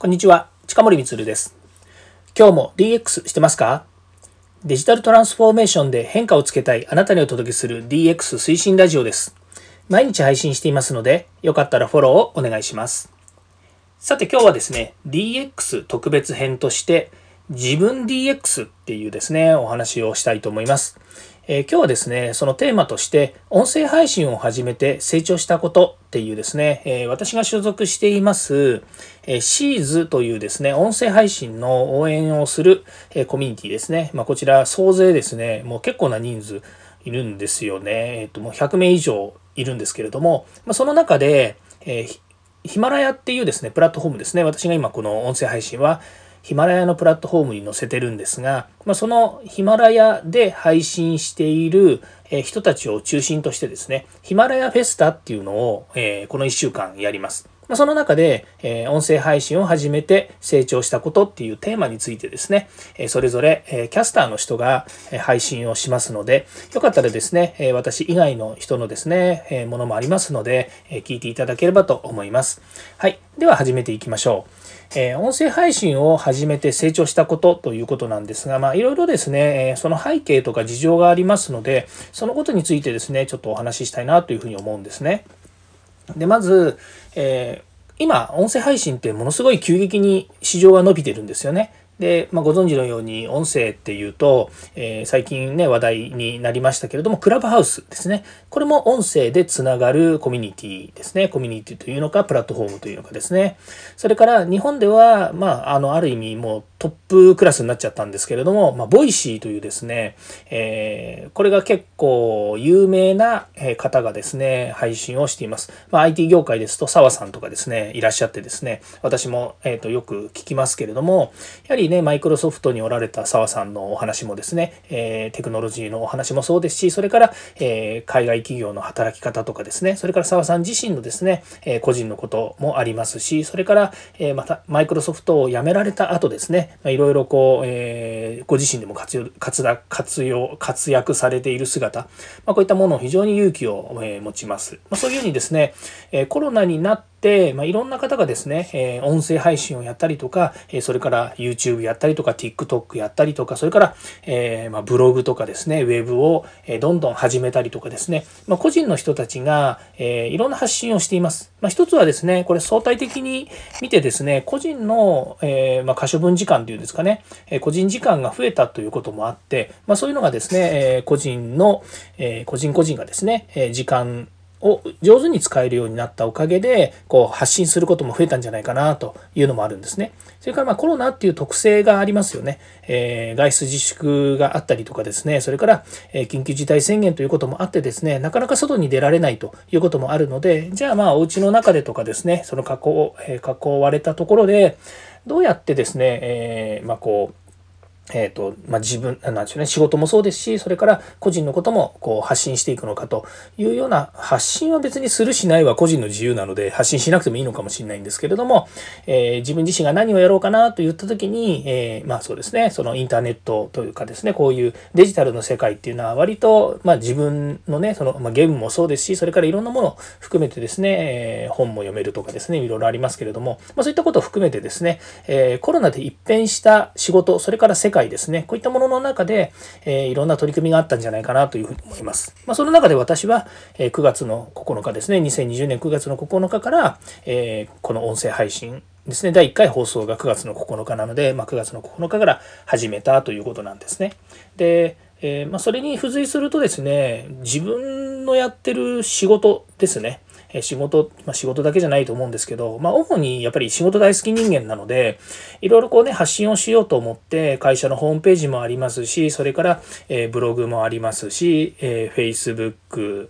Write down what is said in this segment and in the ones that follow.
こんにちは、近森光です。今日も DX してますか？デジタルトランスフォーメーションで変化をつけたいあなたにお届けする DX 推進ラジオです。毎日配信していますので、よかったらフォローをお願いします。さて今日はですね、DX 特別編として、自分 DX っていうですね、お話をしたいと思います。え、今日はですね、そのテーマとして、音声配信を始めて成長したことっていうですね、え、私が所属しています、えー、シーズというですね、音声配信の応援をする、えコミュニティですね。まあ、こちら総勢ですね、もう結構な人数いるんですよね。えっ、と、もう100名以上いるんですけれども、まあ、その中で、えヒマラヤっていうですね、プラットフォームですね。私が今この音声配信は、ヒマラヤのプラットフォームに載せてるんですが、まあ、そのヒマラヤで配信している人たちを中心としてですね、ヒマラヤフェスタっていうのを、えこの1週間やります。まその中で、え音声配信を始めて成長したことっていうテーマについてですね、えそれぞれ、えキャスターの人が配信をしますので、よかったらですね、え私以外の人のですね、えものもありますので、え聞いていただければと思います。はい。では始めていきましょう。え音声配信を始めて成長したことということなんですが、まあ、いろいろですね、えその背景とか事情がありますので、そのことについてですね、ちょっとお話ししたいなというふうに思うんですね。で、まず、えー、今、音声配信ってものすごい急激に市場が伸びてるんですよね。で、まあ、ご存知のように音声っていうと、えー、最近ね、話題になりましたけれども、クラブハウスですね。これも音声でつながるコミュニティですね。コミュニティというのか、プラットフォームというのかですね。それから日本では、まあ、あの、ある意味もうトップクラスになっちゃったんですけれども、まあ、 Voicy というですね、えー、これが結構有名な方がですね、配信をしています。まあ、IT 業界ですと澤さんとかですね、いらっしゃってですね、私も、えー、とよく聞きますけれども、やはりね、マイクロソフトにおられた澤さんのお話もですね、えー、テクノロジーのお話もそうですし、それから、え海外企業の働き方とかですね、それから澤さん自身のですね、え個人のこともありますし、それから、えまたマイクロソフトを辞められた後ですね、いろいろこう、えー、ご自身でも活用活活用活躍されている姿、まあ、こういったものを非常に勇気を、えー、持ちます。まあ、そういうふうにですね、えー、コロナになって、まあ、いろんな方がですね、えー、音声配信をやったりとか、えー、それから YouTube やったりとか TikTok やったりとか、それから、えー、まあ、ブログとかですね、ウェブを、どんどん始めたりとかですね、まあ、個人の人たちが、えいろんな発信をしています。まあ、一つはですね、これ相対的に見てですね、個人の、えまあ、可処分時間というんですかね、え個人時間が増えたということもあって、まあ、そういうのがですね、え個人の、え個人個人がですね、え時間を上手に使えるようになったおかげで、こう発信することも増えたんじゃないかなというのもあるんですね。それからまあコロナっていう特性がありますよね。えー、外出自粛があったりとかですね、それから、え緊急事態宣言ということもあってですね、なかなか外に出られないということもあるので、じゃあまあお家の中でとかですね、その囲,、えー、囲われたところで、どうやってですね、えー、まあこう、えっ、ー、と、まあ、自分、なんでしょうね、仕事もそうですし、それから個人のこともこう発信していくのかというような、発信は別にするしないは個人の自由なので、発信しなくてもいいのかもしれないんですけれども、えー、自分自身が何をやろうかなと言った時に、えー、まあそうですね、そのインターネットというかですね、こういうデジタルの世界っていうのは割と、まあ自分のね、その、まあ、ゲームもそうですし、それからいろんなものを含めてですね、えー、本も読めるとかですね、いろいろありますけれども、まあそういったことを含めてですね、えー、コロナで一変した仕事、それから世界界ですね、こういったものの中で、えー、いろんな取り組みがあったんじゃないかなというふうに思います。まあ、その中で私は、え、9月の9日ですね、2020年9月の9日から、えー、この音声配信ですね、第1回放送が9月の9日なので、まあ、9月の9日から始めたということなんですね。で、えー、まあ、それに付随するとですね、自分のやってる仕事ですね、え仕事、まあ、仕事だけじゃないと思うんですけど、まあ、主にやっぱり仕事大好き人間なので、いろいろこうね、発信をしようと思って、会社のホームページもありますし、それから、え、ブログもありますし、え、Facebook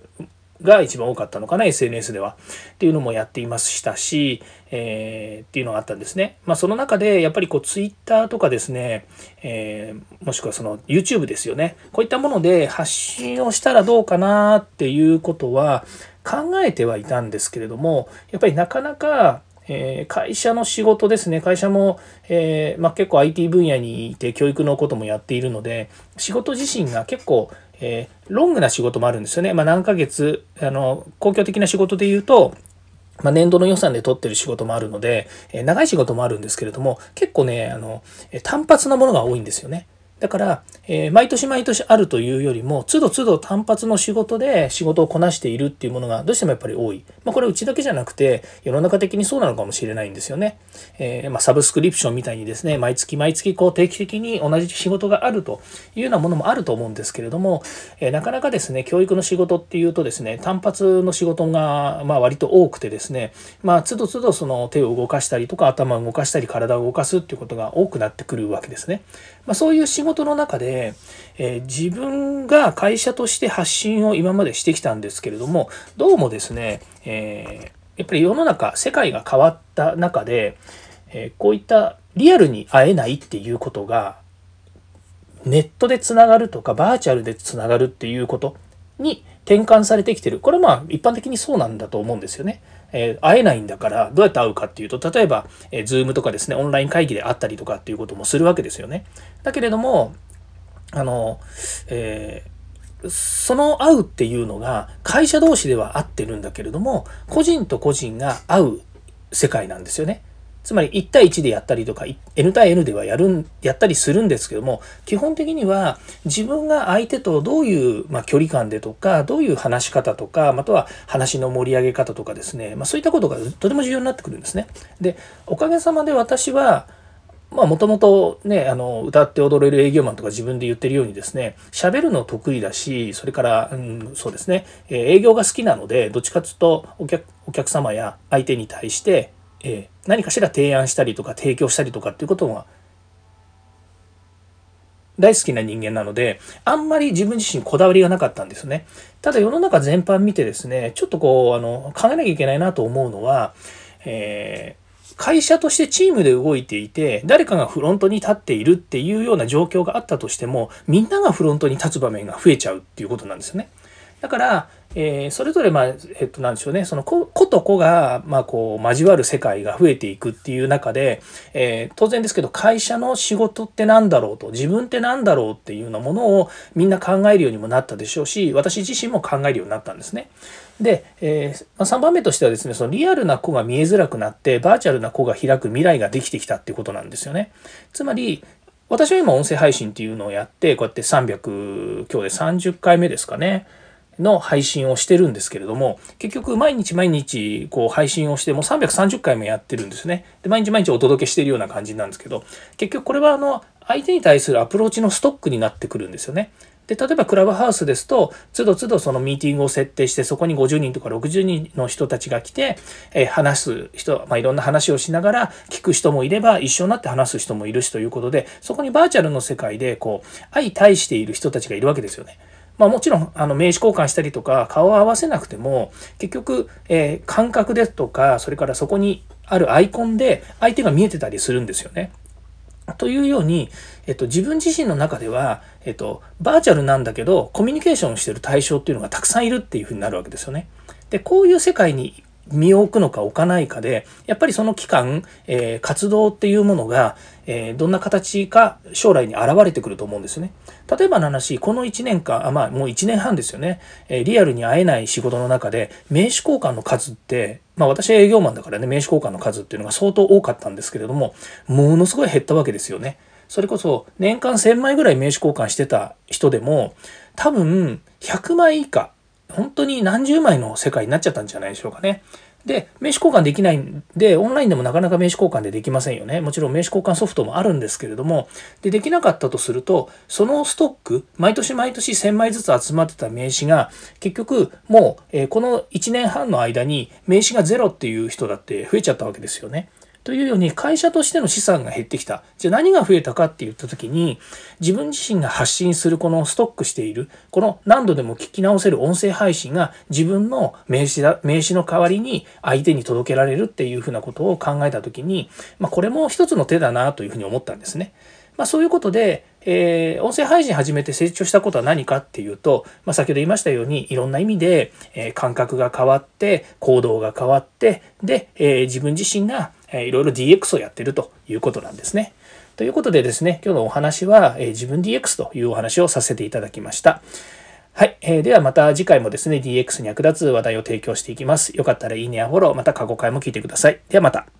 が一番多かったのかな、SNS では。っていうのもやっていましたし、えー、っていうのがあったんですね。まあその中でやっぱりこう Twitter とかですね、えー、もしくはその YouTube ですよね。こういったもので発信をしたらどうかなっていうことは、考えてはいたんですけれどもやっぱりなかなかえ会社の仕事ですね会社も、えー、まあ、結構 IT 分野にいて教育のこともやっているので仕事自身が結構、えー、ロングな仕事もあるんですよね、まあ、何ヶ月あの公共的な仕事で言うとまあ、年度の予算で取ってる仕事もあるので、え長い仕事もあるんですけれども、結構ね、あの、単発なものが多いんですよね。だから、えー、毎年毎年あるというよりも、都度都度単発の仕事で仕事をこなしているっていうものがどうしてもやっぱり多い。まあ、これうちだけじゃなくて、世の中的にそうなのかもしれないんですよね。えー、まあ、サブスクリプションみたいにですね、毎月毎月こう定期的に同じ仕事があるというようなものもあると思うんですけれども、えー、なかなかですね、教育の仕事っていうとですね、単発の仕事が、まあ、割と多くてですね、まあ、都度都度その手を動かしたりとか頭を動かしたり体を動かすっていうことが多くなってくるわけですね。まあ、そういう仕事事の中で、えー、自分が会社として発信を今までしてきたんですけれどもどうもですね、えー、やっぱり世の中世界が変わった中で、え、こういったリアルに会えないっていうことがネットでつながるとかバーチャルでつながるっていうことに転換されてきてるこれまあ一般的にそうなんだと思うんですよね。えー、会えないんだからどうやって会うかっていうと例えば、えー、Zoom とかですねオンライン会議で会ったりとかっていうこともするわけですよね。だけれどもあの、えー、その会うっていうのが会社同士では会ってるんだけれども個人と個人が会う世界なんですよね。つまり1対1でやったりとか N 対 N ではやるんやったりするんですけども基本的には自分が相手とどういう、まあ、距離感でとかどういう話し方とかまたは話の盛り上げ方とかですね、まあ、そういったことがとても重要になってくるんですね。でおかげさまで私はまあもともとね、あの、歌って踊れる営業マンとか自分で言ってるようにですね、喋るの得意だし、それから、うん、そうですね、えー、営業が好きなので、どっちかというとお客、お客様や相手に対して、えー、何かしら提案したりとか提供したりとかっていうことが大好きな人間なので、あんまり自分自身こだわりがなかったんですね。ただ世の中全般見てですね、ちょっとこう、あの、考えなきゃいけないなと思うのは、えー、会社としてチームで動いていて、誰かがフロントに立っているっていうような状況があったとしても、みんながフロントに立つ場面が増えちゃうっていうことなんですよね。だから、えー、それぞれ、まあ、えっと、なんでしょうね、その子、子と子が、まあ、こう、交わる世界が増えていくっていう中で、えー、当然ですけど、会社の仕事って何だろうと、自分って何だろうっていうようなものをみんな考えるようにもなったでしょうし、私自身も考えるようになったんですね。で、えー、まあ、3番目としてはですね、そのリアルな子が見えづらくなって、バーチャルな子が開く未来ができてきたっていうことなんですよね。つまり、私は今音声配信っていうのをやって、こうやって300、今日で30回目ですかね。の配信をしてるんですけれども、結局毎日毎日こう配信をしても330回もやってるんですね。で、毎日毎日お届けしてるような感じなんですけど、結局これはあの、相手に対するアプローチのストックになってくるんですよね。で、例えばクラブハウスですと、つどつどそのミーティングを設定して、そこに50人とか60人の人たちが来て、え、話す人、まあ、いろんな話をしながら聞く人もいれば、一緒になって話す人もいるしということで、そこにバーチャルの世界で、こう、相対している人たちがいるわけですよね。まあ、もちろんあの名刺交換したりとか顔を合わせなくても結局、えー、感覚ですとかそれからそこにあるアイコンで相手が見えてたりするんですよね。というように、えっと、自分自身の中では、えっと、バーチャルなんだけどコミュニケーションしてる対象っていうのがたくさんいるっていうふうになるわけですよね。でこういう世界に身を置くのか置かないかで、やっぱりその期間、えー、活動っていうものが、えー、どんな形か将来に現れてくると思うんですよね。例えばの話、この1年間、あまあもう1年半ですよね、えー、リアルに会えない仕事の中で、名刺交換の数って、まあ私は営業マンだからね、名刺交換の数っていうのが相当多かったんですけれども、ものすごい減ったわけですよね。それこそ年間1000枚ぐらい名刺交換してた人でも、多分100枚以下、本当に何十枚の世界になっちゃったんじゃないでしょうかね。で、名刺交換できないんで、オンラインでもなかなか名刺交換でできませんよね。もちろん名刺交換ソフトもあるんですけれども、で、できなかったとすると、そのストック、毎年毎年1000枚ずつ集まってた名刺が、結局もう、え、この1年半の間に名刺がゼロっていう人だって増えちゃったわけですよね。というように会社としての資産が減ってきた。じゃあ何が増えたかって言った時に自分自身が発信するこのストックしているこの何度でも聞き直せる音声配信が自分の名刺だ名刺の代わりに相手に届けられるっていうふうなことを考えた時に、まあ、これも一つの手だなというふうに思ったんですね。まあ、そういうことで、えー、音声配信始めて成長したことは何かっていうと、まあ、先ほど言いましたようにいろんな意味で、えー、感覚が変わって行動が変わってで、えー、自分自身がえいろいろ DX をやってるということなんですね。ということでですね、今日のお話は、え自分 DX というお話をさせていただきました。はい、えー。ではまた次回もですね、DX に役立つ話題を提供していきます。よかったらいいねやフォロー、また過去回も聞いてください。ではまた。